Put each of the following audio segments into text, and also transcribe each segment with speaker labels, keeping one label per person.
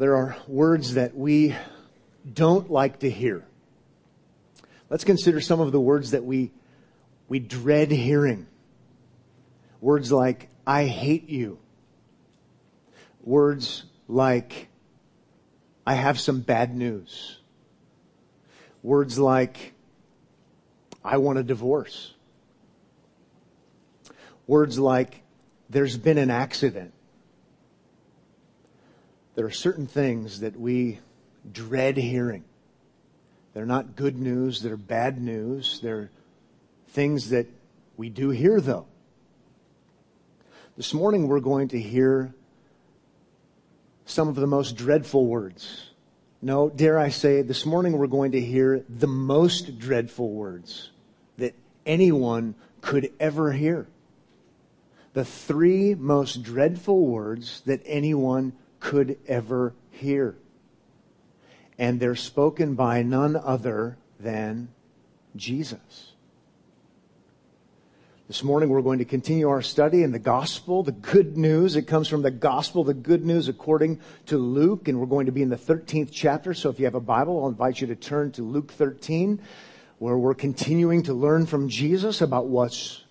Speaker 1: There are words that we don't like to hear. Let's consider some of the words that we, we dread hearing. Words like, I hate you. Words like, I have some bad news. Words like, I want a divorce. Words like, there's been an accident. There are certain things that we dread hearing. They're not good news, they're bad news. They're things that we do hear, though. This morning we're going to hear some of the most dreadful words. No, dare I say, this morning we're going to hear the most dreadful words that anyone could ever hear. The three most dreadful words that anyone could ever hear and they're spoken by none other than Jesus. This morning we're going to continue our study in the gospel, the good news. It comes from the gospel, the good news according to Luke, and we're going to be in the 13th chapter. So if you have a Bible, I'll invite you to turn to Luke 13, where we're continuing to learn from Jesus about what's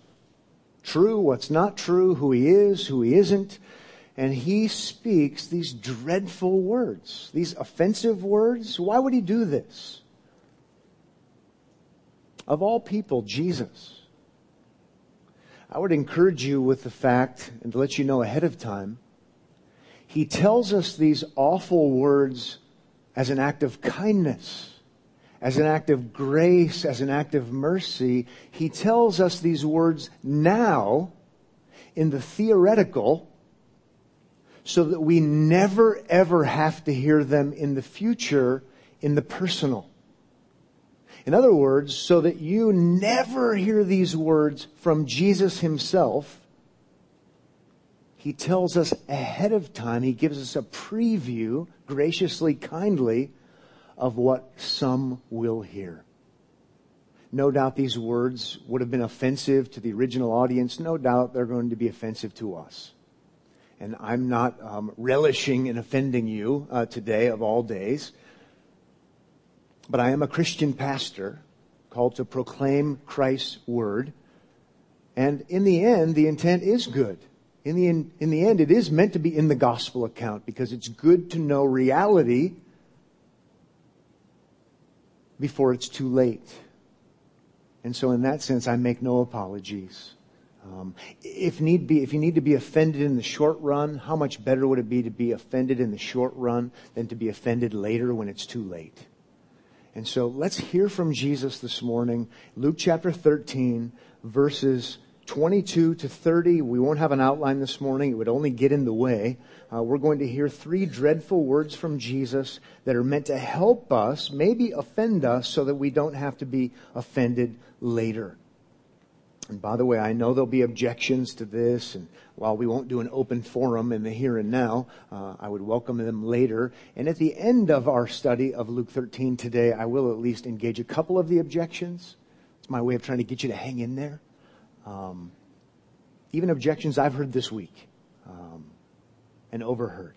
Speaker 1: true, what's not true, who he is, who he isn't, and he speaks these dreadful words, these offensive words. Why would he do this? Of all people, Jesus. I would encourage you with the fact, and to let you know ahead of time, he tells us these awful words as an act of kindness, as an act of grace, as an act of mercy. He tells us these words now in the theoretical so that we never ever have to hear them in the future in the personal. In other words, so that you never hear these words from Jesus himself, he tells us ahead of time, he gives us a preview, graciously, kindly, of what some will hear. No doubt these words would have been offensive to the original audience. No doubt they're going to be offensive to us and I'm not um, relishing in offending you uh, today of all days. But I am a Christian pastor called to proclaim Christ's word. And in the end, the intent is good. In the, in, in the end, it is meant to be in the gospel account because it's good to know reality before it's too late. And so in that sense, I make no apologies. Um, if need be, if you need to be offended in the short run, how much better would it be to be offended in the short run than to be offended later when it's too late? And so let's hear from Jesus this morning. Luke chapter 13, verses 22 to 30. We won't have an outline this morning. It would only get in the way. Uh, we're going to hear three dreadful words from Jesus that are meant to help us, maybe offend us, so that we don't have to be offended later. And by the way, I know there'll be objections to this, and while we won't do an open forum in the here and now, uh, I would welcome them later. And at the end of our study of Luke 13 today, I will at least engage a couple of the objections. It's my way of trying to get you to hang in there. Um, even objections I've heard this week um, and overheard.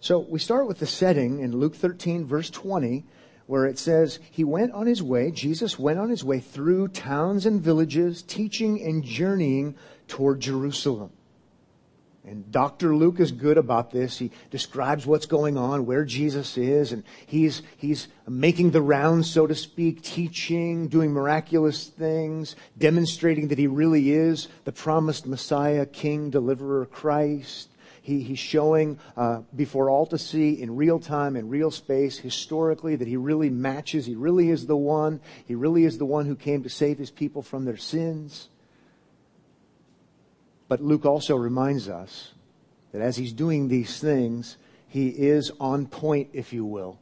Speaker 1: So we start with the setting in Luke 13, verse 20 where it says, He went on his way, Jesus went on his way through towns and villages, teaching and journeying toward Jerusalem. And Dr. Luke is good about this. He describes what's going on, where Jesus is, and he's, he's making the rounds, so to speak, teaching, doing miraculous things, demonstrating that he really is the promised Messiah, King, Deliverer, Christ. He, he's showing uh, before all to see in real time, in real space, historically, that he really matches. He really is the one. He really is the one who came to save his people from their sins. But Luke also reminds us that as he's doing these things, he is on point, if you will.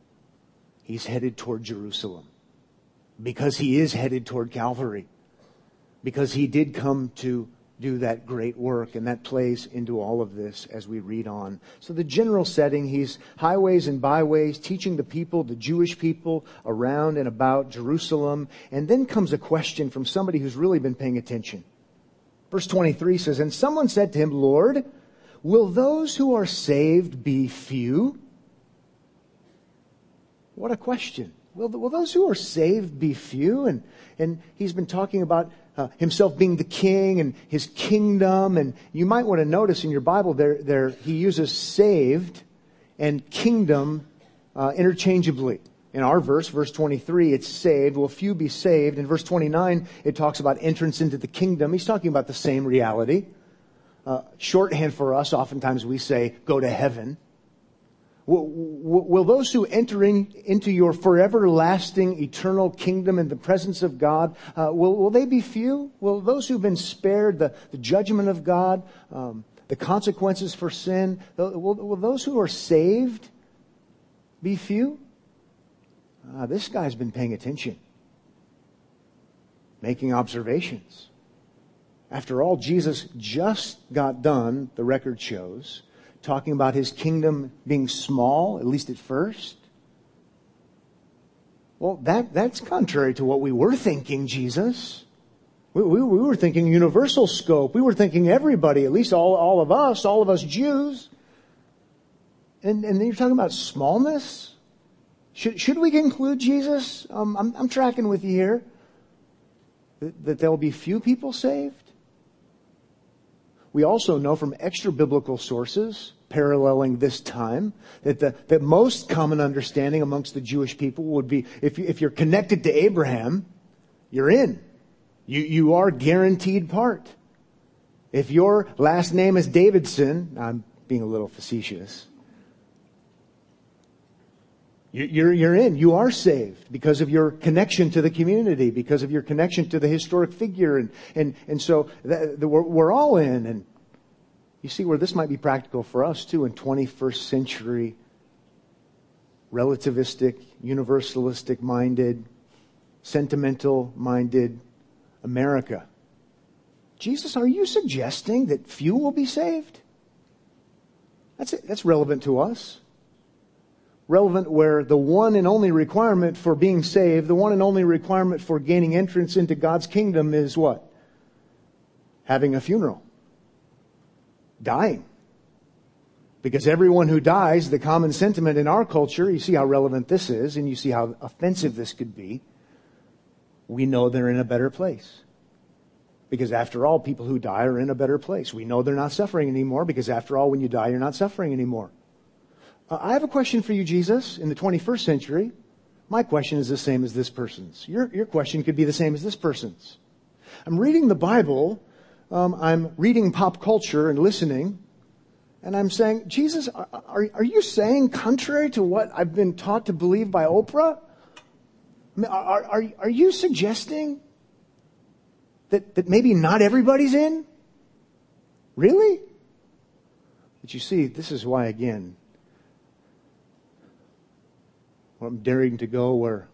Speaker 1: He's headed toward Jerusalem because he is headed toward Calvary because he did come to do that great work. And that plays into all of this as we read on. So the general setting, he's highways and byways, teaching the people, the Jewish people around and about Jerusalem. And then comes a question from somebody who's really been paying attention. Verse 23 says, And someone said to him, Lord, will those who are saved be few? what a question. Will, will those who are saved be few? And, and he's been talking about uh, himself being the king and his kingdom. And you might want to notice in your Bible there, there he uses saved and kingdom uh, interchangeably. In our verse, verse 23, it's saved. Will few be saved? In verse 29, it talks about entrance into the kingdom. He's talking about the same reality. Uh, shorthand for us, oftentimes we say, go to heaven. Will, those who enter in, into your forever lasting eternal kingdom in the presence of God, uh, will, will they be few? Will those who've been spared the, the judgment of God, um, the consequences for sin, will, will those who are saved be few? Uh, this guy's been paying attention, making observations. After all, Jesus just got done, the record shows, talking about his kingdom being small, at least at first. Well, that, that's contrary to what we were thinking, Jesus. We, we, we, were thinking universal scope. We were thinking everybody, at least all, all of us, all of us Jews. And, and then you're talking about smallness? Should, should we conclude, Jesus? Um, I'm, I'm tracking with you here. That, that there will be few people saved? We also know from extra biblical sources paralleling this time that the that most common understanding amongst the Jewish people would be if, you, if you're connected to Abraham, you're in. You, you are guaranteed part. If your last name is Davidson, I'm being a little facetious. You're, you're in. You are saved because of your connection to the community, because of your connection to the historic figure. And, and, and so we're, we're all in. And you see where this might be practical for us too in 21st century relativistic, universalistic minded, sentimental minded America. Jesus, are you suggesting that few will be saved? That's, it. That's relevant to us relevant where the one and only requirement for being saved, the one and only requirement for gaining entrance into God's kingdom is what? Having a funeral. Dying. Because everyone who dies, the common sentiment in our culture, you see how relevant this is, and you see how offensive this could be, we know they're in a better place. Because after all, people who die are in a better place. We know they're not suffering anymore because after all, when you die, you're not suffering anymore. Uh, I have a question for you, Jesus, in the 21st century. My question is the same as this person's. Your, your question could be the same as this person's. I'm reading the Bible, um, I'm reading pop culture and listening, and I'm saying, Jesus, are, are, are, you saying contrary to what I've been taught to believe by Oprah? I mean, are, are, are you suggesting that, that maybe not everybody's in? Really? But you see, this is why, again, I'm daring to go where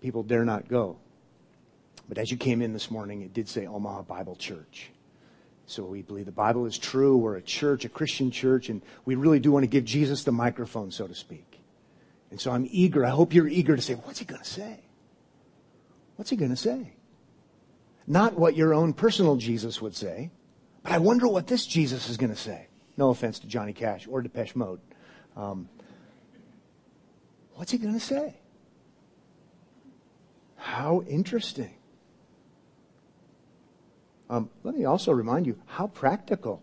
Speaker 1: people dare not go. But as you came in this morning, it did say Omaha Bible Church. So we believe the Bible is true. We're a church, a Christian church, and we really do want to give Jesus the microphone, so to speak. And so I'm eager. I hope you're eager to say, what's he going to say? What's he going to say? Not what your own personal Jesus would say, but I wonder what this Jesus is going to say. No offense to Johnny Cash or Depeche Mode. Um, What's he going to say? How interesting. Um, let me also remind you how practical.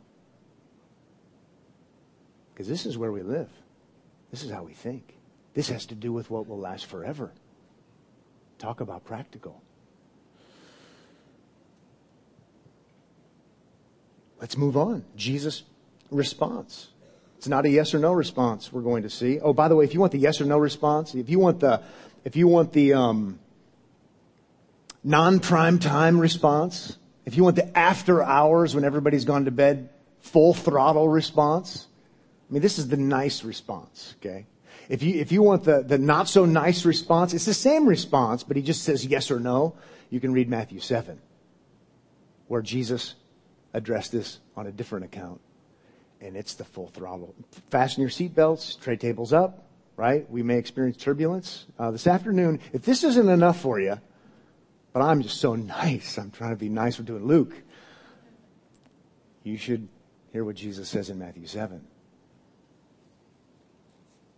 Speaker 1: Because this is where we live. This is how we think. This has to do with what will last forever. Talk about practical. Let's move on. Jesus' response. It's not a yes or no response we're going to see. Oh, by the way, if you want the yes or no response, if you want the, if you want the, um, non-prime time response, if you want the after hours when everybody's gone to bed, full throttle response, I mean, this is the nice response, okay? If you, if you want the, the not so nice response, it's the same response, but he just says yes or no. You can read Matthew 7, where Jesus addressed this on a different account and it's the full throttle. Fasten your seatbelts, tray tables up, right? We may experience turbulence. Uh, this afternoon, if this isn't enough for you, but I'm just so nice, I'm trying to be nice, we're doing Luke, you should hear what Jesus says in Matthew 7.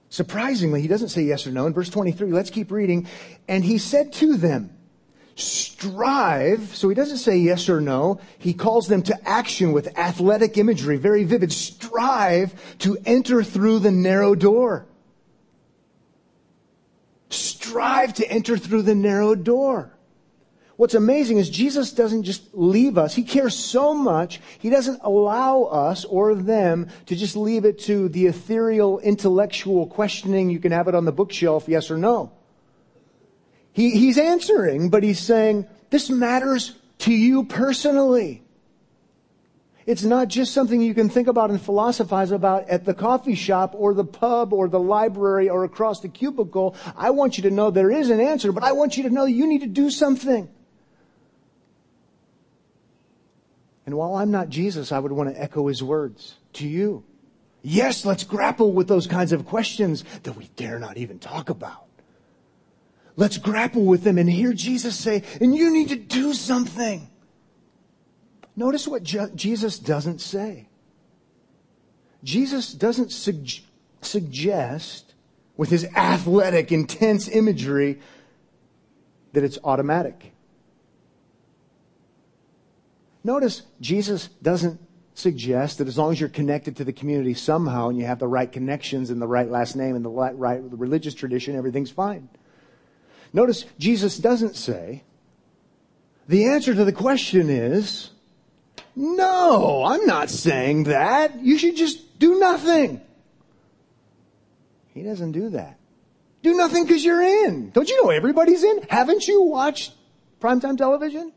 Speaker 1: Surprisingly, he doesn't say yes or no. In verse 23, let's keep reading. And he said to them, strive. So he doesn't say yes or no. He calls them to action with athletic imagery, very vivid. Strive to enter through the narrow door. Strive to enter through the narrow door. What's amazing is Jesus doesn't just leave us. He cares so much. He doesn't allow us or them to just leave it to the ethereal intellectual questioning. You can have it on the bookshelf, yes or no. He, he's answering, but he's saying, this matters to you personally. It's not just something you can think about and philosophize about at the coffee shop or the pub or the library or across the cubicle. I want you to know there is an answer, but I want you to know you need to do something. And while I'm not Jesus, I would want to echo his words to you. Yes, let's grapple with those kinds of questions that we dare not even talk about. Let's grapple with them and hear Jesus say, and you need to do something. Notice what Je- Jesus doesn't say. Jesus doesn't suggest, with his athletic, intense imagery, that it's automatic. Notice Jesus doesn't suggest that as long as you're connected to the community somehow and you have the right connections and the right last name and the right religious tradition, everything's fine. Notice Jesus doesn't say, the answer to the question is, no, I'm not saying that. You should just do nothing. He doesn't do that. Do nothing because you're in. Don't you know everybody's in? Haven't you watched primetime television?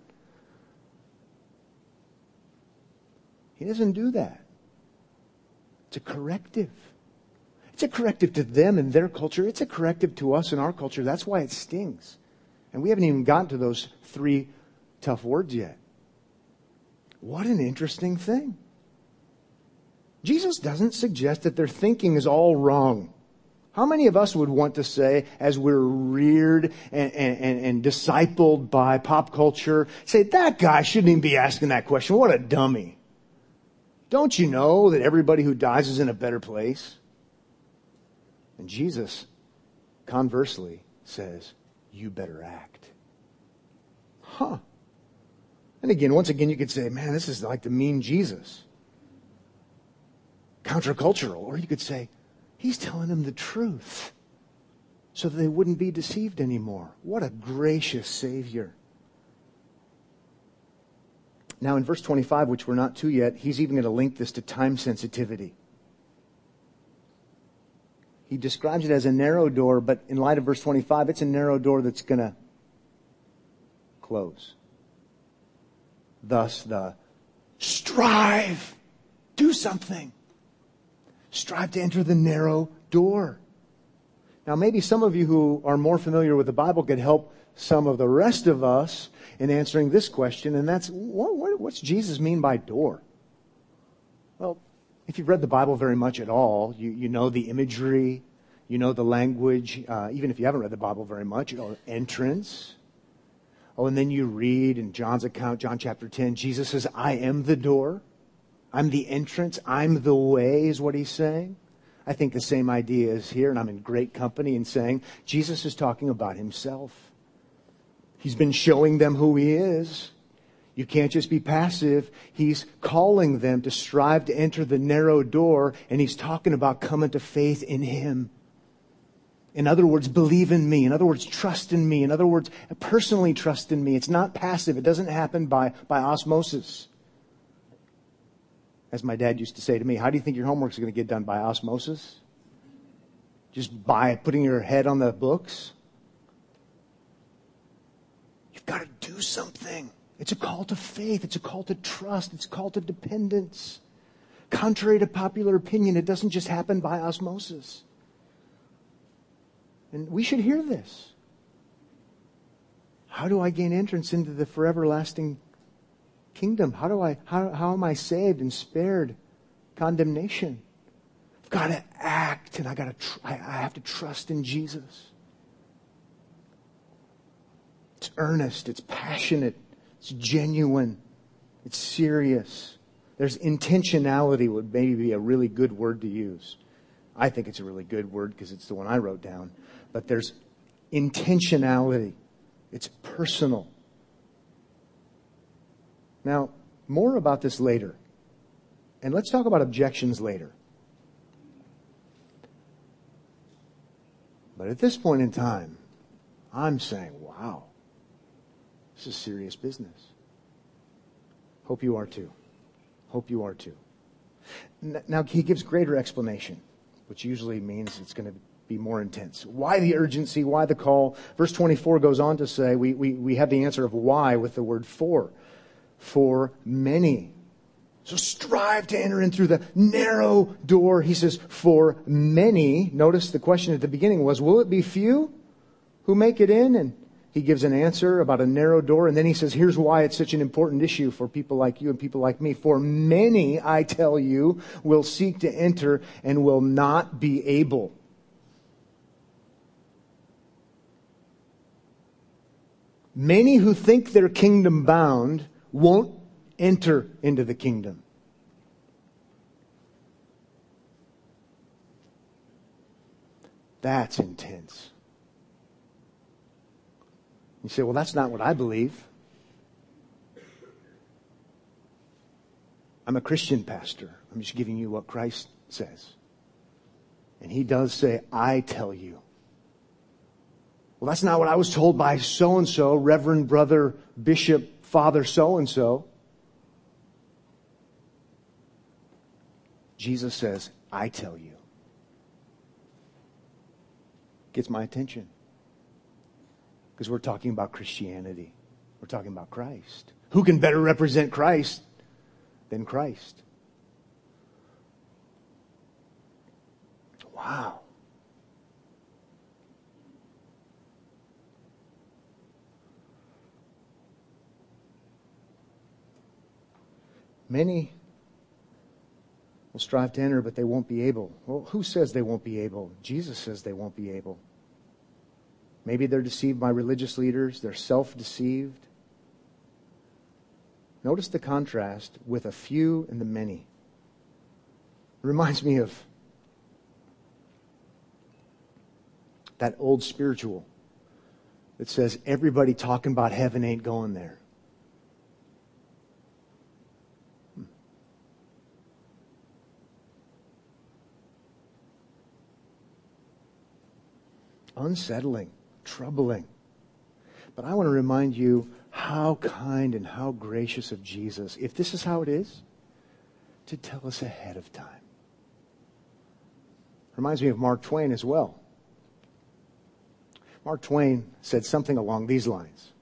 Speaker 1: He doesn't do that. It's a corrective. It's a corrective to them and their culture. It's a corrective to us and our culture. That's why it stings. And we haven't even gotten to those three tough words yet. What an interesting thing. Jesus doesn't suggest that their thinking is all wrong. How many of us would want to say, as we're reared and, and, and, discipled by pop culture, say, that guy shouldn't even be asking that question. What a dummy. Don't you know that everybody who dies is in a better place? And Jesus, conversely, says, You better act. Huh. And again, once again, you could say, Man, this is like the mean Jesus. Countercultural. Or you could say, He's telling them the truth so that they wouldn't be deceived anymore. What a gracious Savior. Now, in verse 25, which we're not to yet, he's even going to link this to time sensitivity. He describes it as a narrow door, but in light of verse 25, it's a narrow door that's going to close. Thus, the strive, do something. Strive to enter the narrow door. Now, maybe some of you who are more familiar with the Bible could help some of the rest of us in answering this question, and that's what, what, what's Jesus mean by door? Well, if you've read the Bible very much at all, you, you know the imagery, you know the language, uh, even if you haven't read the Bible very much, you know entrance. Oh, and then you read in John's account, John chapter 10, Jesus says, I am the door. I'm the entrance. I'm the way, is what he's saying. I think the same idea is here, and I'm in great company in saying Jesus is talking about himself. He's been showing them who he is. You can't just be passive. He's calling them to strive to enter the narrow door, and he's talking about coming to faith in him. In other words, believe in me. In other words, trust in me. In other words, personally trust in me. It's not passive. It doesn't happen by, by osmosis. As my dad used to say to me, how do you think your homework is going to get done by osmosis? Just by putting your head on the books? You've got to do something. It's a call to faith. It's a call to trust. It's a call to dependence. Contrary to popular opinion, it doesn't just happen by osmosis. And we should hear this. How do I gain entrance into the forever lasting kingdom? How do I, how, how am I saved and spared condemnation? I've got to act and I got to, tr- I, I have to trust in Jesus. It's earnest, it's passionate, it's genuine, it's serious. There's intentionality would maybe be a really good word to use. I think it's a really good word because it's the one I wrote down. But there's intentionality. It's personal. Now, more about this later. And let's talk about objections later. But at this point in time, I'm saying, wow, this is serious business. Hope you are too. Hope you are too. Now, he gives greater explanation, which usually means it's going to be more intense. Why the urgency? Why the call? Verse 24 goes on to say, we, we, we have the answer of why with the word for. For many. So strive to enter in through the narrow door. He says, for many. Notice the question at the beginning was, will it be few who make it in? And he gives an answer about a narrow door. And then he says, here's why it's such an important issue for people like you and people like me. For many, I tell you, will seek to enter and will not be able. Many who think they're kingdom bound won't enter into the kingdom. That's intense. You say, well, that's not what I believe. I'm a Christian pastor. I'm just giving you what Christ says. And he does say, I tell you. Well, that's not what I was told by so and so, Reverend Brother Bishop Father so and so. Jesus says, I tell you. Gets my attention. Because we're talking about Christianity. We're talking about Christ. Who can better represent Christ than Christ? Wow. Many will strive to enter, but they won't be able. Well, who says they won't be able? Jesus says they won't be able. Maybe they're deceived by religious leaders, they're self deceived. Notice the contrast with a few and the many. It reminds me of that old spiritual that says everybody talking about heaven ain't going there. Hmm. unsettling, troubling. But I want to remind you how kind and how gracious of Jesus, if this is how it is, to tell us ahead of time. Reminds me of Mark Twain as well. Mark Twain said something along these lines.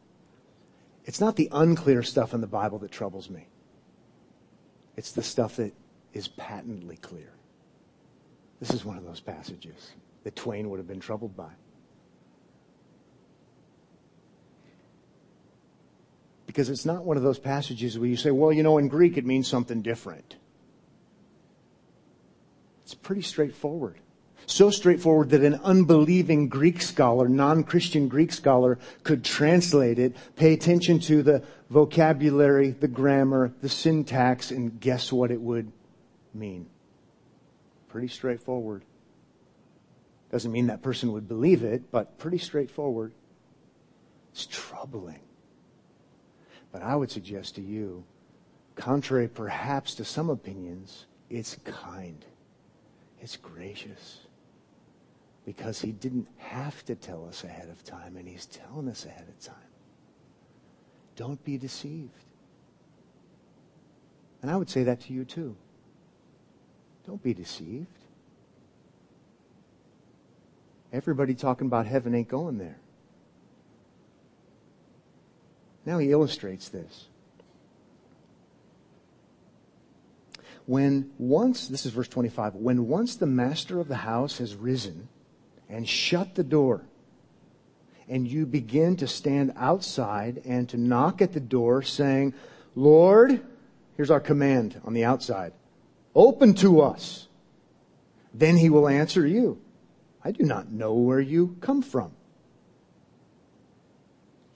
Speaker 1: It's not the unclear stuff in the Bible that troubles me. It's the stuff that is patently clear. This is one of those passages that Twain would have been troubled by. Because it's not one of those passages where you say, well, you know, in Greek it means something different. It's pretty straightforward. So straightforward that an unbelieving Greek scholar, non-Christian Greek scholar could translate it, pay attention to the vocabulary, the grammar, the syntax, and guess what it would mean. Pretty straightforward. Doesn't mean that person would believe it, but pretty straightforward. It's troubling. But I would suggest to you, contrary perhaps to some opinions, it's kind. It's gracious. Because he didn't have to tell us ahead of time, and he's telling us ahead of time. Don't be deceived. And I would say that to you too. Don't be deceived. Everybody talking about heaven ain't going there. Now he illustrates this. When once, this is verse 25, when once the master of the house has risen and shut the door, and you begin to stand outside and to knock at the door, saying, Lord, here's our command on the outside open to us. Then he will answer you, I do not know where you come from.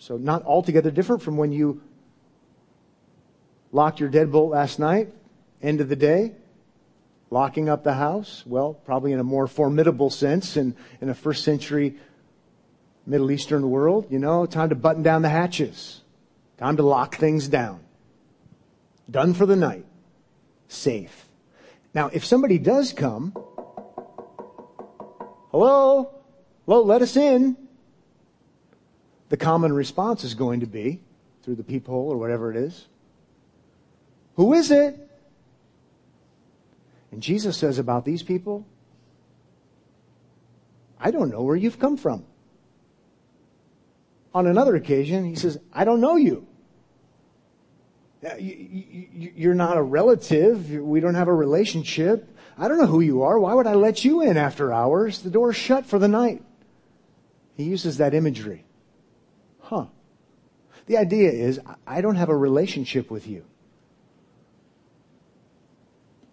Speaker 1: So not altogether different from when you locked your deadbolt last night, end of the day. Locking up the house? Well, probably in a more formidable sense in, in a first century Middle Eastern world. You know, time to button down the hatches. Time to lock things down. Done for the night. Safe. Now, if somebody does come, hello? Hello, let us in. The common response is going to be, through the peephole or whatever it is, who is it? And Jesus says about these people, I don't know where you've come from. On another occasion, he says, I don't know you. You're not a relative. We don't have a relationship. I don't know who you are. Why would I let you in after hours? The door's shut for the night. He uses that imagery. Huh. The idea is, I don't have a relationship with you.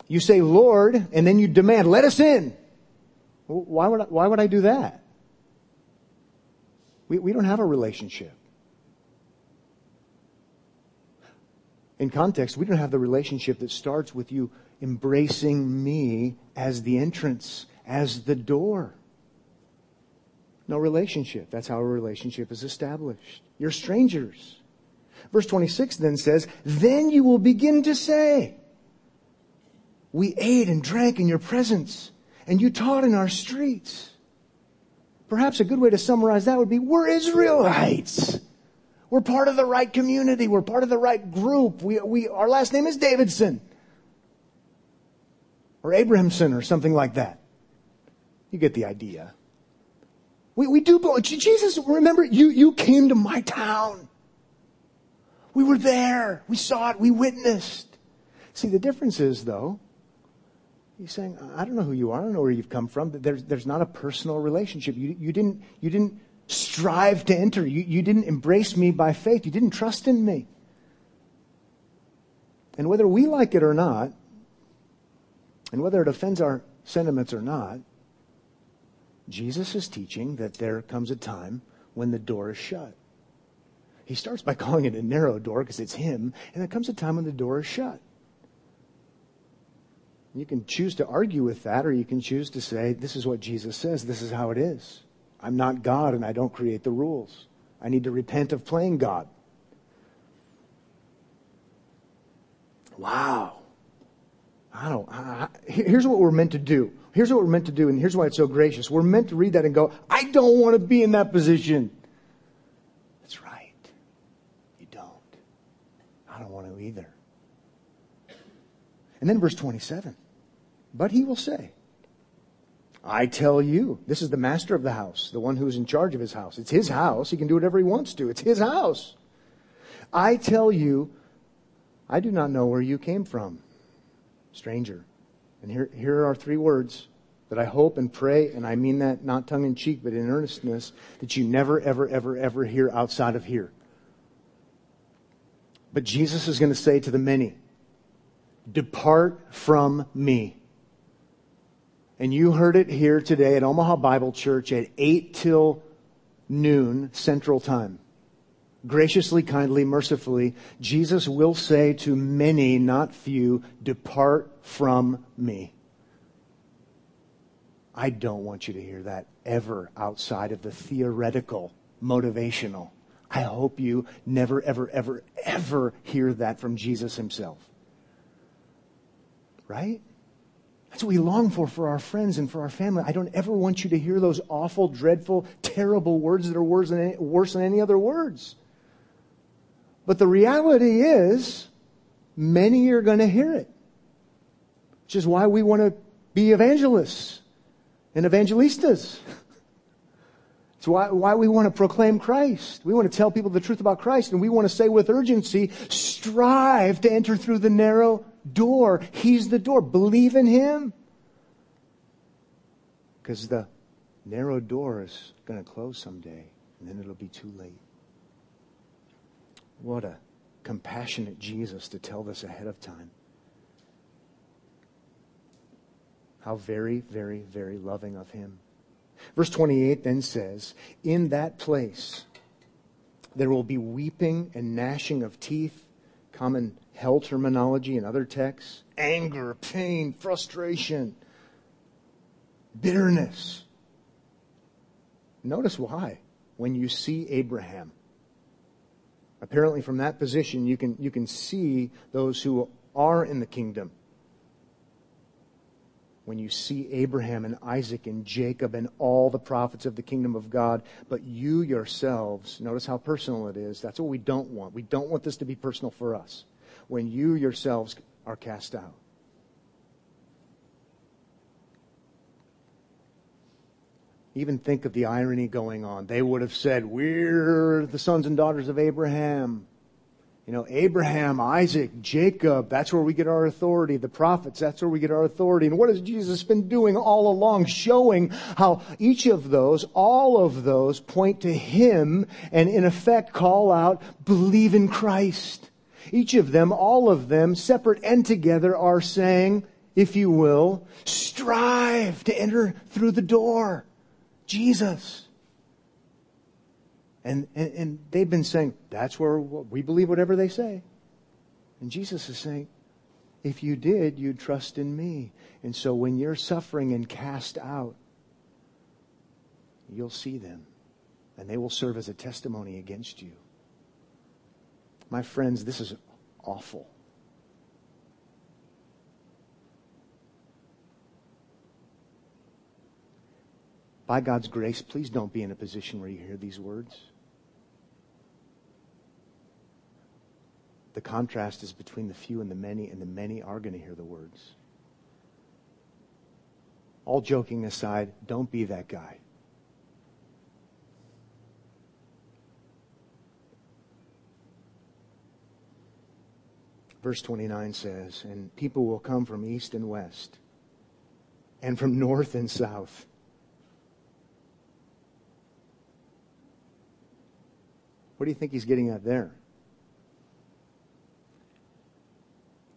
Speaker 1: You say, Lord, and then you demand, let us in. Why would I, why would I do that? We, we don't have a relationship. In context, we don't have the relationship that starts with you embracing me as the entrance, as the door. No relationship. That's how a relationship is established. You're strangers. Verse 26 then says, Then you will begin to say, we ate and drank in your presence, and you taught in our streets. Perhaps a good way to summarize that would be, we're Israelites. We're part of the right community. We're part of the right group. We, we, our last name is Davidson. Or Abrahamson or something like that. You get the idea. We, we do believe. Jesus, remember, you, you came to my town. We were there. We saw it. We witnessed. See, the difference is, though, He's saying, I don't know who you are. I don't know where you've come from. There's, there's not a personal relationship. You, you, didn't, you didn't strive to enter. You, you didn't embrace me by faith. You didn't trust in me. And whether we like it or not, and whether it offends our sentiments or not, Jesus is teaching that there comes a time when the door is shut. He starts by calling it a narrow door because it's him, and there comes a time when the door is shut. You can choose to argue with that, or you can choose to say, This is what Jesus says, this is how it is. I'm not God and I don't create the rules. I need to repent of playing God. Wow. I don't, I, here's what we're meant to do. Here's what we're meant to do, and here's why it's so gracious. We're meant to read that and go, I don't want to be in that position. That's right. You don't. I don't want to either. And then verse 27. But he will say, I tell you, this is the master of the house, the one who's in charge of his house. It's his house. He can do whatever he wants to. It's his house. I tell you, I do not know where you came from, stranger. And here, here are three words that I hope and pray, and I mean that not tongue in cheek, but in earnestness, that you never, ever, ever, ever hear outside of here. But Jesus is going to say to the many, Depart from me. And you heard it here today at Omaha Bible Church at 8 till noon Central Time. Graciously, kindly, mercifully, Jesus will say to many, not few, Depart from me. I don't want you to hear that ever outside of the theoretical, motivational. I hope you never, ever, ever, ever hear that from Jesus himself. Right? That's what we long for for our friends and for our family. I don't ever want you to hear those awful, dreadful, terrible words that are worse than any, worse than any other words. But the reality is, many are going to hear it. Which is why we want to be evangelists and evangelistas. It's why, why we want to proclaim Christ. We want to tell people the truth about Christ, and we want to say with urgency, strive to enter through the narrow door. He's the door. Believe in Him. Because the narrow door is going to close someday, and then it'll be too late. What a compassionate Jesus to tell this ahead of time. How very, very, very loving of Him. Verse 28 then says, In that place there will be weeping and gnashing of teeth common hell terminology in other texts anger, pain, frustration, bitterness. Notice why. When you see Abraham, apparently from that position, you can, you can see those who are in the kingdom when you see Abraham and Isaac and Jacob and all the prophets of the kingdom of God, but you yourselves, notice how personal it is. That's what we don't want. We don't want this to be personal for us. When you yourselves are cast out. Even think of the irony going on. They would have said, We're the sons and daughters of Abraham. You know, Abraham, Isaac, Jacob, that's where we get our authority. The prophets, that's where we get our authority. And what has Jesus been doing all along? Showing how each of those, all of those point to Him and in effect call out, believe in Christ. Each of them, all of them, separate and together are saying, if you will, strive to enter through the door. Jesus. And, and, and they've been saying, that's where we believe whatever they say. And Jesus is saying, if you did, you'd trust in me. And so when you're suffering and cast out, you'll see them. And they will serve as a testimony against you. My friends, this is awful. By God's grace, please don't be in a position where you hear these words. The contrast is between the few and the many, and the many are going to hear the words. All joking aside, don't be that guy. Verse 29 says, And people will come from east and west, and from north and south What do you think he's getting at there?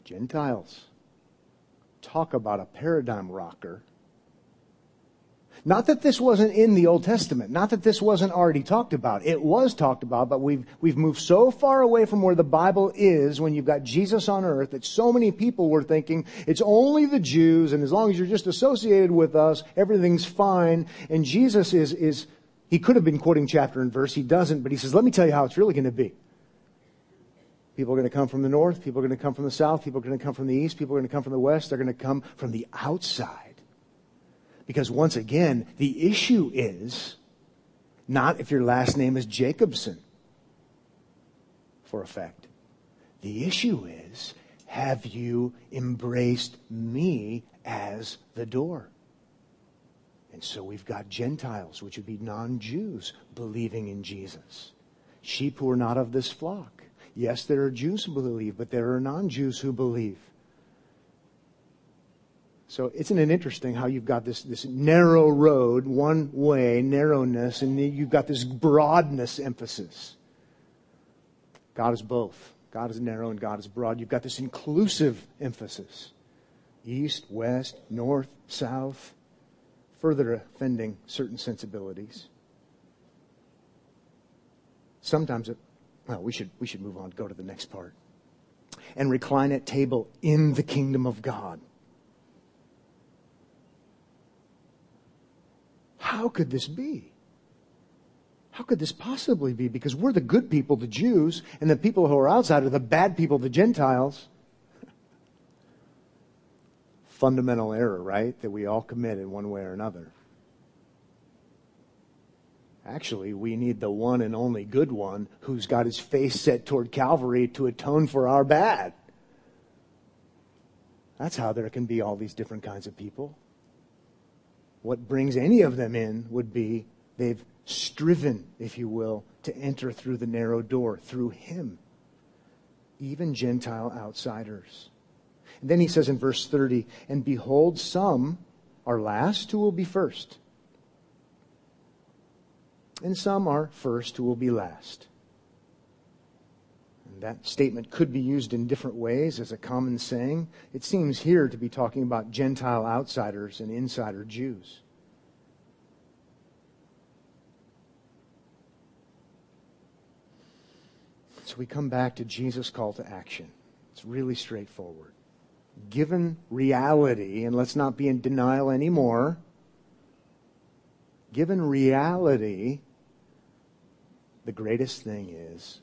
Speaker 1: Gentiles. Talk about a paradigm rocker. Not that this wasn't in the Old Testament. Not that this wasn't already talked about. It was talked about, but we've, we've moved so far away from where the Bible is when you've got Jesus on earth that so many people were thinking it's only the Jews and as long as you're just associated with us, everything's fine. And Jesus is, is he could have been quoting chapter and verse. He doesn't, but he says, let me tell you how it's really going to be. People are going to come from the north. People are going to come from the south. People are going to come from the east. People are going to come from the west. They're going to come from the outside. Because once again, the issue is not if your last name is Jacobson for effect. The issue is, have you embraced me as the door? And so we've got Gentiles, which would be non Jews, believing in Jesus. Sheep who are not of this flock. Yes, there are Jews who believe, but there are non Jews who believe. So isn't it interesting how you've got this, this narrow road, one way, narrowness, and you've got this broadness emphasis. God is both. God is narrow and God is broad. You've got this inclusive emphasis. East, west, north, south further offending certain sensibilities. Sometimes it, well, we should, we should move on, go to the next part. And recline at table in the kingdom of God. How could this be? How could this possibly be? Because we're the good people, the Jews, and the people who are outside are the bad people, the Gentiles fundamental error, right? That we all commit in one way or another. Actually, we need the one and only good one who's got his face set toward Calvary to atone for our bad. That's how there can be all these different kinds of people. What brings any of them in would be they've striven, if you will, to enter through the narrow door, through Him. Even Gentile outsiders. And then he says in verse 30, and behold, some are last who will be first. And some are first who will be last. And that statement could be used in different ways as a common saying. It seems here to be talking about Gentile outsiders and insider Jews. So we come back to Jesus' call to action. It's really straightforward. Given reality, and let's not be in denial anymore, given reality, the greatest thing is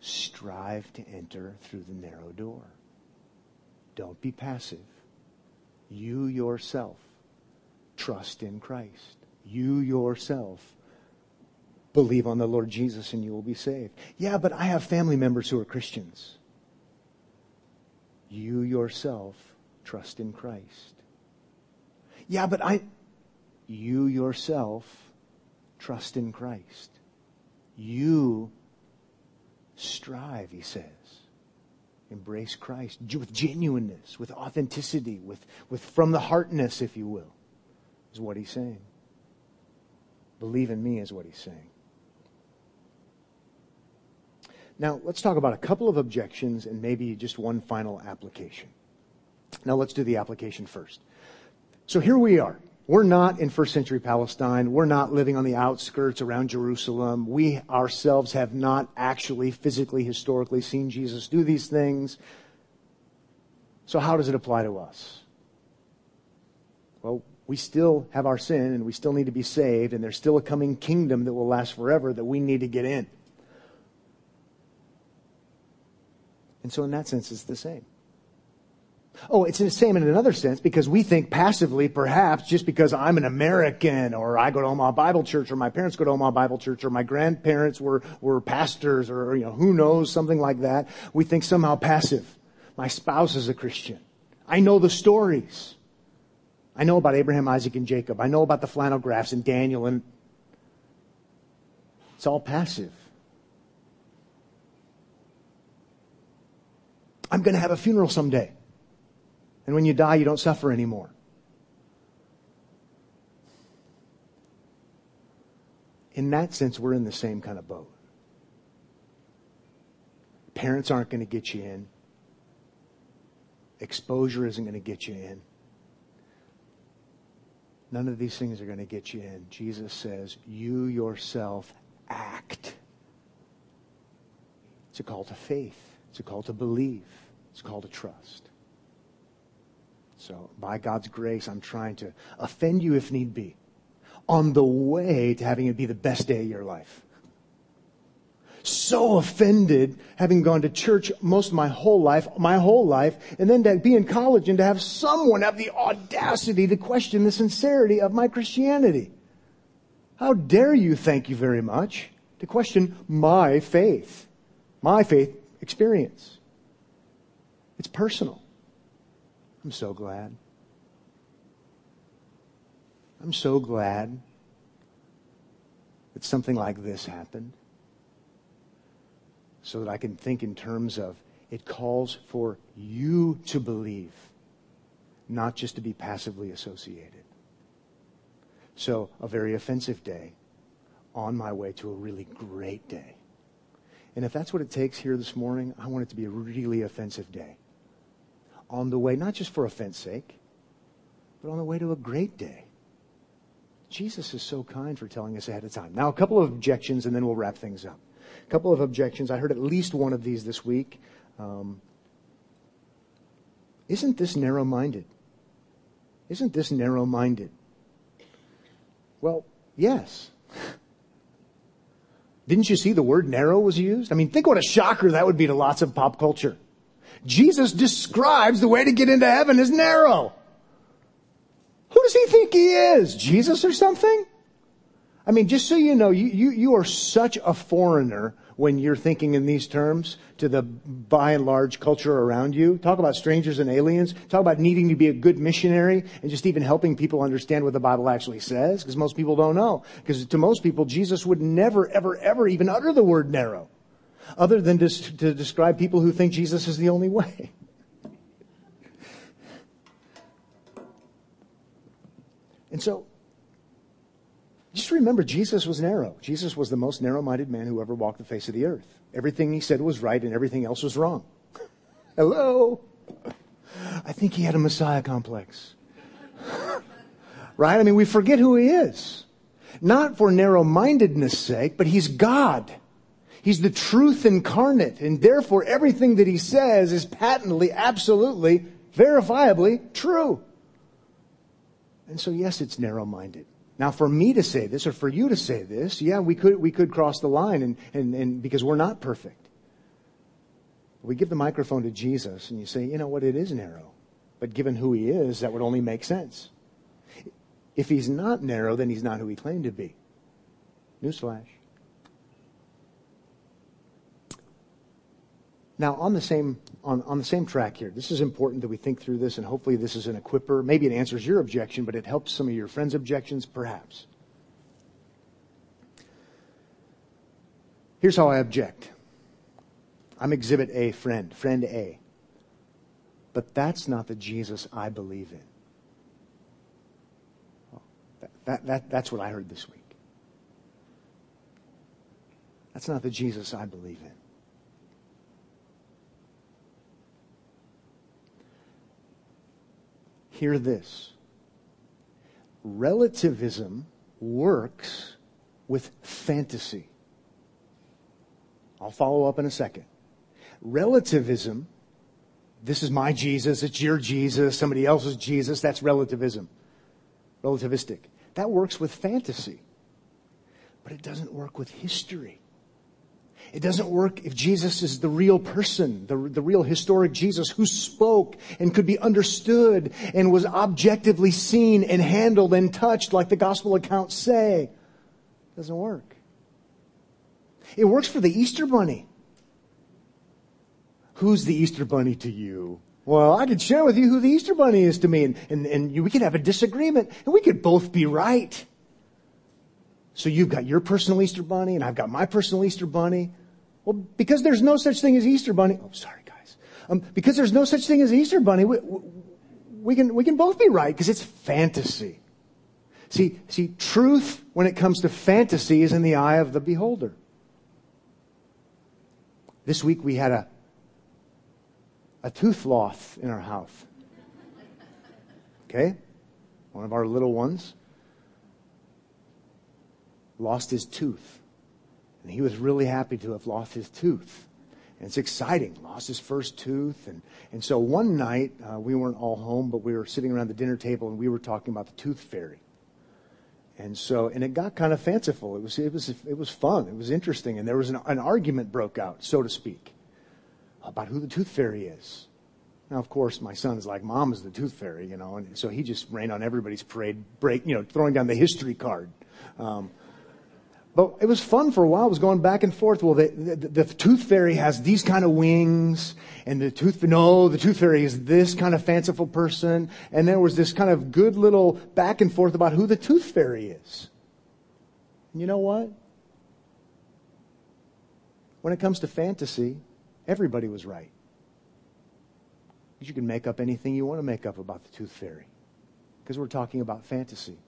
Speaker 1: strive to enter through the narrow door. Don't be passive. You yourself trust in Christ. You yourself believe on the Lord Jesus and you will be saved. Yeah, but I have family members who are Christians. You yourself trust in Christ. Yeah, but I, you yourself trust in Christ. You strive, he says. Embrace Christ with genuineness, with authenticity, with, with from the heartness, if you will, is what he's saying. Believe in me is what he's saying. Now, let's talk about a couple of objections and maybe just one final application. Now, let's do the application first. So here we are. We're not in first century Palestine. We're not living on the outskirts around Jerusalem. We ourselves have not actually physically, historically seen Jesus do these things. So how does it apply to us? Well, we still have our sin and we still need to be saved and there's still a coming kingdom that will last forever that we need to get in. And so in that sense, it's the same. Oh, it's the same in another sense because we think passively, perhaps, just because I'm an American or I go to Omaha Bible Church or my parents go to Omaha Bible Church or my grandparents were, were pastors or, you know, who knows, something like that. We think somehow passive. My spouse is a Christian. I know the stories. I know about Abraham, Isaac, and Jacob. I know about the flannel graphs and Daniel and it's all passive. I'm going to have a funeral someday. And when you die, you don't suffer anymore. In that sense, we're in the same kind of boat. Parents aren't going to get you in. Exposure isn't going to get you in. None of these things are going to get you in. Jesus says, you yourself act. It's a call to faith. It's a call to believe. It's a call to trust. So, by God's grace, I'm trying to offend you if need be on the way to having it be the best day of your life. So offended having gone to church most of my whole life, my whole life, and then to be in college and to have someone have the audacity to question the sincerity of my Christianity. How dare you, thank you very much, to question my faith, my faith experience. It's personal. I'm so glad. I'm so glad that something like this happened so that I can think in terms of it calls for you to believe, not just to be passively associated. So, a very offensive day on my way to a really great day. And if that's what it takes here this morning, I want it to be a really offensive day on the way, not just for offense sake, but on the way to a great day. Jesus is so kind for telling us ahead of time. Now, a couple of objections, and then we'll wrap things up. A couple of objections. I heard at least one of these this week. Um, isn't this narrow minded? Isn't this narrow minded? Well, yes. Didn't you see the word narrow was used? I mean, think what a shocker that would be to lots of pop culture. Jesus describes the way to get into heaven as narrow. Who does he think he is? Jesus or something? I mean, just so you know, you, you, you are such a foreigner when you're thinking in these terms to the by and large culture around you. Talk about strangers and aliens. Talk about needing to be a good missionary and just even helping people understand what the Bible actually says, because most people don't know. Because to most people, Jesus would never, ever, ever even utter the word narrow other than to, to describe people who think Jesus is the only way. And so, just remember, Jesus was narrow. Jesus was the most narrow minded man who ever walked the face of the earth. Everything he said was right and everything else was wrong. Hello? I think he had a Messiah complex. right? I mean, we forget who he is. Not for narrow mindedness sake, but he's God. He's the truth incarnate, and therefore everything that he says is patently, absolutely, verifiably true. And so yes, it's narrow-minded. Now for me to say this, or for you to say this, yeah, we could, we could cross the line and, and, and because we're not perfect. We give the microphone to Jesus and you say, you know what, it is narrow. But given who he is, that would only make sense. If he's not narrow, then he's not who he claimed to be. Newsflash. Now, on the same on, on the same track here, this is important that we think through this, and hopefully this is an equiper. Maybe it answers your objection, but it helps some of your friends' objections, perhaps. Here's how I object. I'm exhibit A, friend, friend A. But that's not the Jesus I believe in. Oh, that, that, that, that's what I heard this week. That's not the Jesus I believe in. Hear this. Relativism works with fantasy. I'll follow up in a second. Relativism, this is my Jesus, it's your Jesus, somebody else's Jesus, that's relativism. Relativistic. That works with fantasy. But it doesn't work with history. It doesn't work if Jesus is the real person, the, the real historic Jesus who spoke and could be understood and was objectively seen and handled and touched like the gospel accounts say. It doesn't work. It works for the Easter bunny. Who's the Easter bunny to you? Well, I could share with you who the Easter bunny is to me and, and, and we could have a disagreement and we could both be right. So you've got your personal Easter bunny and I've got my personal Easter bunny. Well, because there's no such thing as Easter bunny. Oh, sorry guys. Um, because there's no such thing as Easter bunny, we, we can, we can both be right because it's fantasy. See, see, truth when it comes to fantasy is in the eye of the beholder. This week we had a, a tooth loss in our house. Okay? One of our little ones lost his tooth. And he was really happy to have lost his tooth. And it's exciting. Lost his first tooth. And, and so one night, uh, we weren't all home, but we were sitting around the dinner table and we were talking about the tooth fairy. And so, and it got kind of fanciful. It was, it was, it was fun. It was interesting. And there was an, an argument broke out, so to speak, about who the tooth fairy is. Now, of course, my son's like, mom is the tooth fairy, you know, and so he just ran on everybody's parade, break, you know, throwing down the history card. Um, but it was fun for a while. It was going back and forth. Well, the, the, the, tooth fairy has these kind of wings, and the tooth, no, the tooth fairy is this kind of fanciful person. And there was this kind of good little back and forth about who the tooth fairy is. And you know what? When it comes to fantasy, everybody was right. You can make up anything you want to make up about the tooth fairy. Because we're talking about fantasy.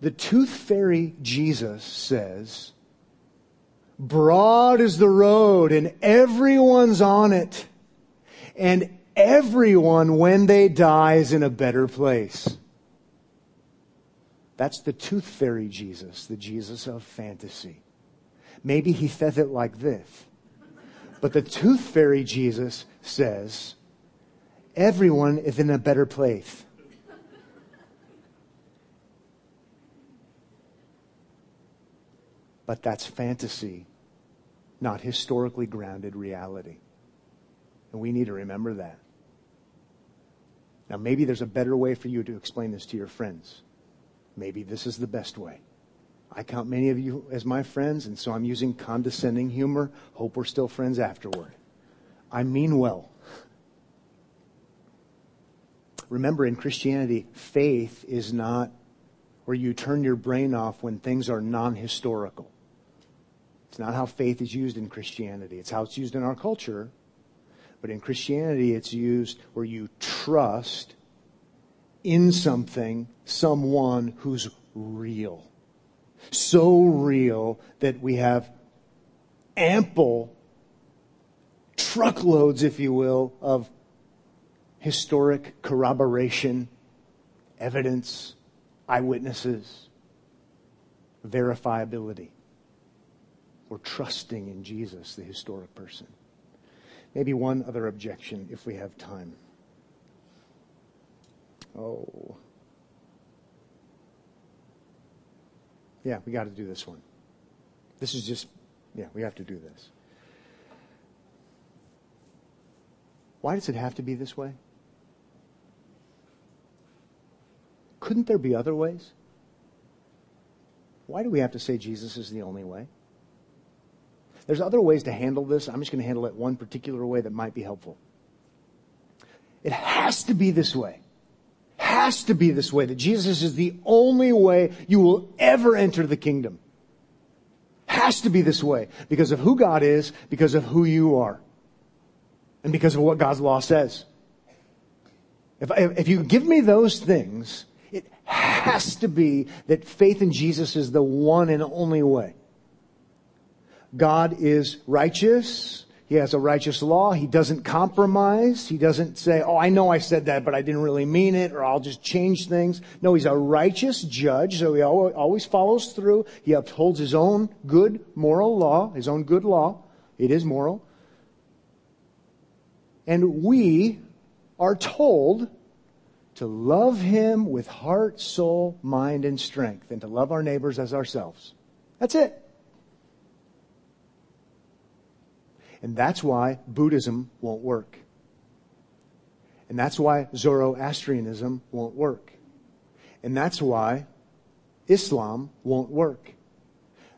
Speaker 1: The tooth fairy Jesus says, broad is the road and everyone's on it. And everyone, when they die, is in a better place. That's the tooth fairy Jesus, the Jesus of fantasy. Maybe he says it like this. But the tooth fairy Jesus says, everyone is in a better place. But that's fantasy, not historically grounded reality. And we need to remember that. Now, maybe there's a better way for you to explain this to your friends. Maybe this is the best way. I count many of you as my friends, and so I'm using condescending humor. Hope we're still friends afterward. I mean well. Remember, in Christianity, faith is not where you turn your brain off when things are non historical. It's not how faith is used in Christianity. It's how it's used in our culture. But in Christianity, it's used where you trust in something, someone who's real. So real that we have ample truckloads, if you will, of historic corroboration, evidence, eyewitnesses, verifiability. Or trusting in Jesus, the historic person. Maybe one other objection if we have time. Oh. Yeah, we got to do this one. This is just, yeah, we have to do this. Why does it have to be this way? Couldn't there be other ways? Why do we have to say Jesus is the only way? There's other ways to handle this. I'm just going to handle it one particular way that might be helpful. It has to be this way. Has to be this way that Jesus is the only way you will ever enter the kingdom. Has to be this way because of who God is, because of who you are, and because of what God's law says. If, if you give me those things, it has to be that faith in Jesus is the one and only way. God is righteous. He has a righteous law. He doesn't compromise. He doesn't say, oh, I know I said that, but I didn't really mean it, or I'll just change things. No, he's a righteous judge, so he always follows through. He upholds his own good moral law, his own good law. It is moral. And we are told to love him with heart, soul, mind, and strength, and to love our neighbors as ourselves. That's it. And that's why Buddhism won't work. And that's why Zoroastrianism won't work. And that's why Islam won't work.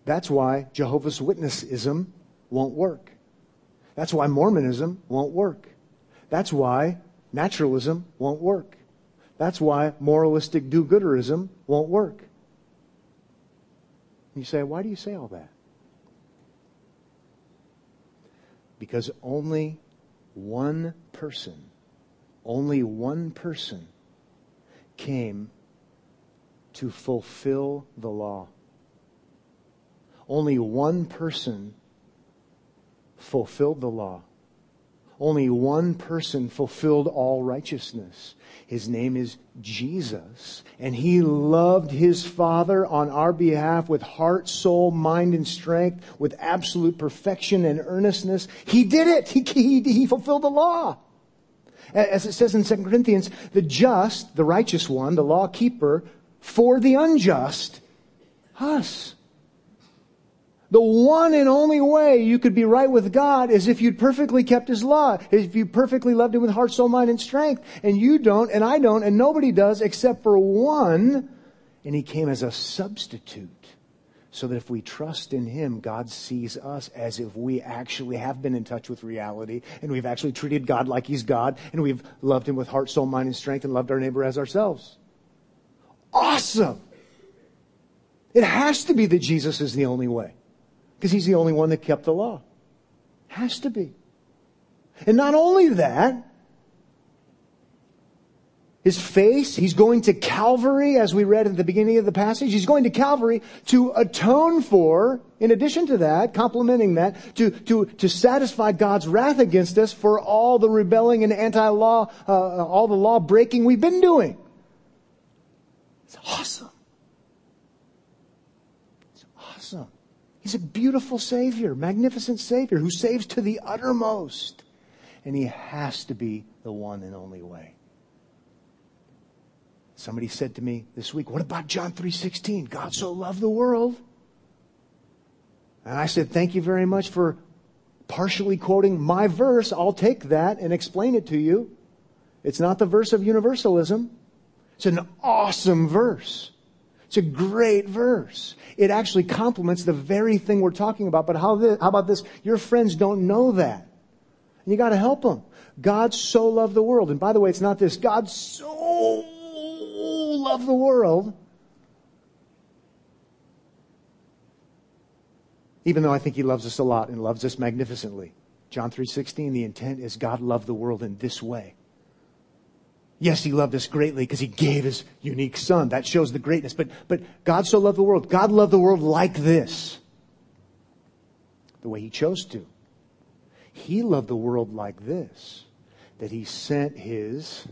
Speaker 1: That's why Jehovah's Witnessism won't work. That's why Mormonism won't work. That's why naturalism won't work. That's why moralistic do-gooderism won't work. You say, why do you say all that? Because only one person, only one person came to fulfill the law. Only one person fulfilled the law. Only one person fulfilled all righteousness. His name is Jesus. And he loved his Father on our behalf with heart, soul, mind, and strength, with absolute perfection and earnestness. He did it. He, he, he fulfilled the law. As it says in 2 Corinthians, the just, the righteous one, the law keeper, for the unjust, us. The one and only way you could be right with God is if you'd perfectly kept His law, if you perfectly loved Him with heart, soul, mind, and strength. And you don't, and I don't, and nobody does except for one. And He came as a substitute. So that if we trust in Him, God sees us as if we actually have been in touch with reality and we've actually treated God like He's God and we've loved Him with heart, soul, mind, and strength and loved our neighbor as ourselves. Awesome! It has to be that Jesus is the only way. Because he's the only one that kept the law. Has to be. And not only that, his face, he's going to Calvary, as we read at the beginning of the passage. He's going to Calvary to atone for, in addition to that, complementing that, to, to, to satisfy God's wrath against us for all the rebelling and anti-law, uh, all the law breaking we've been doing. It's awesome. It's awesome. He's a beautiful Savior, magnificent Savior who saves to the uttermost. And He has to be the one and only way. Somebody said to me this week, what about John 3.16? God so loved the world. And I said, thank you very much for partially quoting my verse. I'll take that and explain it to you. It's not the verse of universalism. It's an awesome verse. It's a great verse. It actually complements the very thing we're talking about. But how, this, how about this? Your friends don't know that. And you gotta help them. God so loved the world. And by the way, it's not this. God so loved the world. Even though I think he loves us a lot and loves us magnificently. John 3.16, the intent is God loved the world in this way. Yes, he loved us greatly because he gave his unique son. That shows the greatness. But, but God so loved the world. God loved the world like this. The way he chose to. He loved the world like this. That he sent his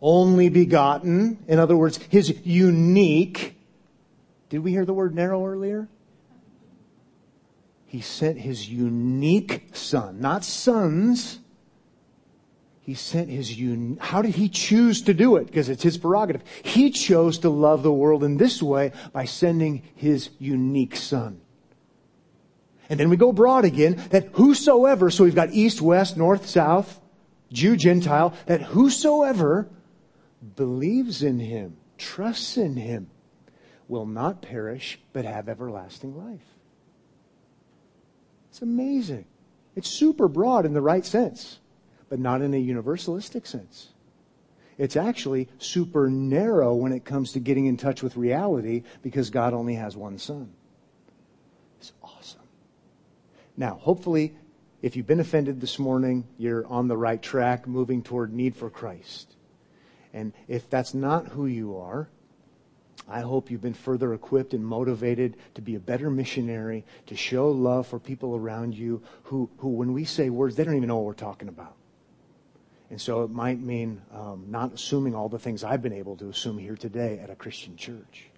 Speaker 1: only begotten, in other words, his unique. Did we hear the word narrow earlier? He sent his unique son, not sons. He sent his un- how did he choose to do it? Because it's his prerogative. He chose to love the world in this way by sending his unique son. And then we go broad again, that whosoever, so we've got east, west, north, south, Jew, Gentile, that whosoever believes in him, trusts in him, will not perish, but have everlasting life. It's amazing. It's super broad in the right sense, but not in a universalistic sense. It's actually super narrow when it comes to getting in touch with reality because God only has one son. It's awesome. Now, hopefully, if you've been offended this morning, you're on the right track, moving toward need for Christ. And if that's not who you are, I hope you've been further equipped and motivated to be a better missionary, to show love for people around you who, who when we say words, they don't even know what we're talking about. And so it might mean um, not assuming all the things I've been able to assume here today at a Christian church.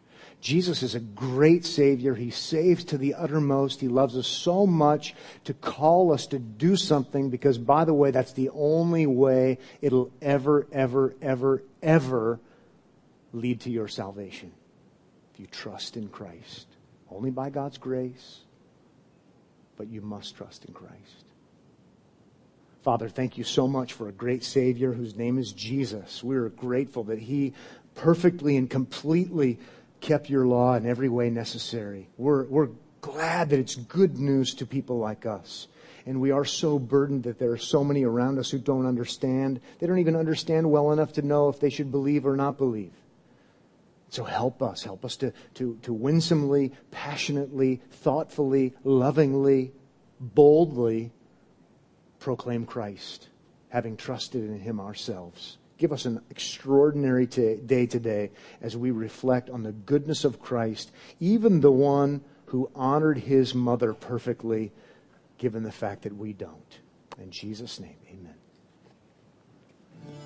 Speaker 1: Jesus is a great Savior. He saves to the uttermost. He loves us so much to call us to do something because, by the way, that's the only way it'll ever, ever, ever, ever lead to your salvation. If you trust in Christ. Only by God's grace, but you must trust in Christ. Father, thank you so much for a great Savior whose name is Jesus. We are grateful that He perfectly and completely kept your law in every way necessary. We're, we're glad that it's good news to people like us. And we are so burdened that there are so many around us who don't understand. They don't even understand well enough to know if they should believe or not believe. So help us. Help us to, to, to winsomely, passionately, thoughtfully, lovingly, boldly proclaim Christ, having trusted in Him ourselves. Give us an extraordinary t- day today as we reflect on the goodness of Christ, even the one who honored his mother perfectly, given the fact that we don't. In Jesus' name, amen.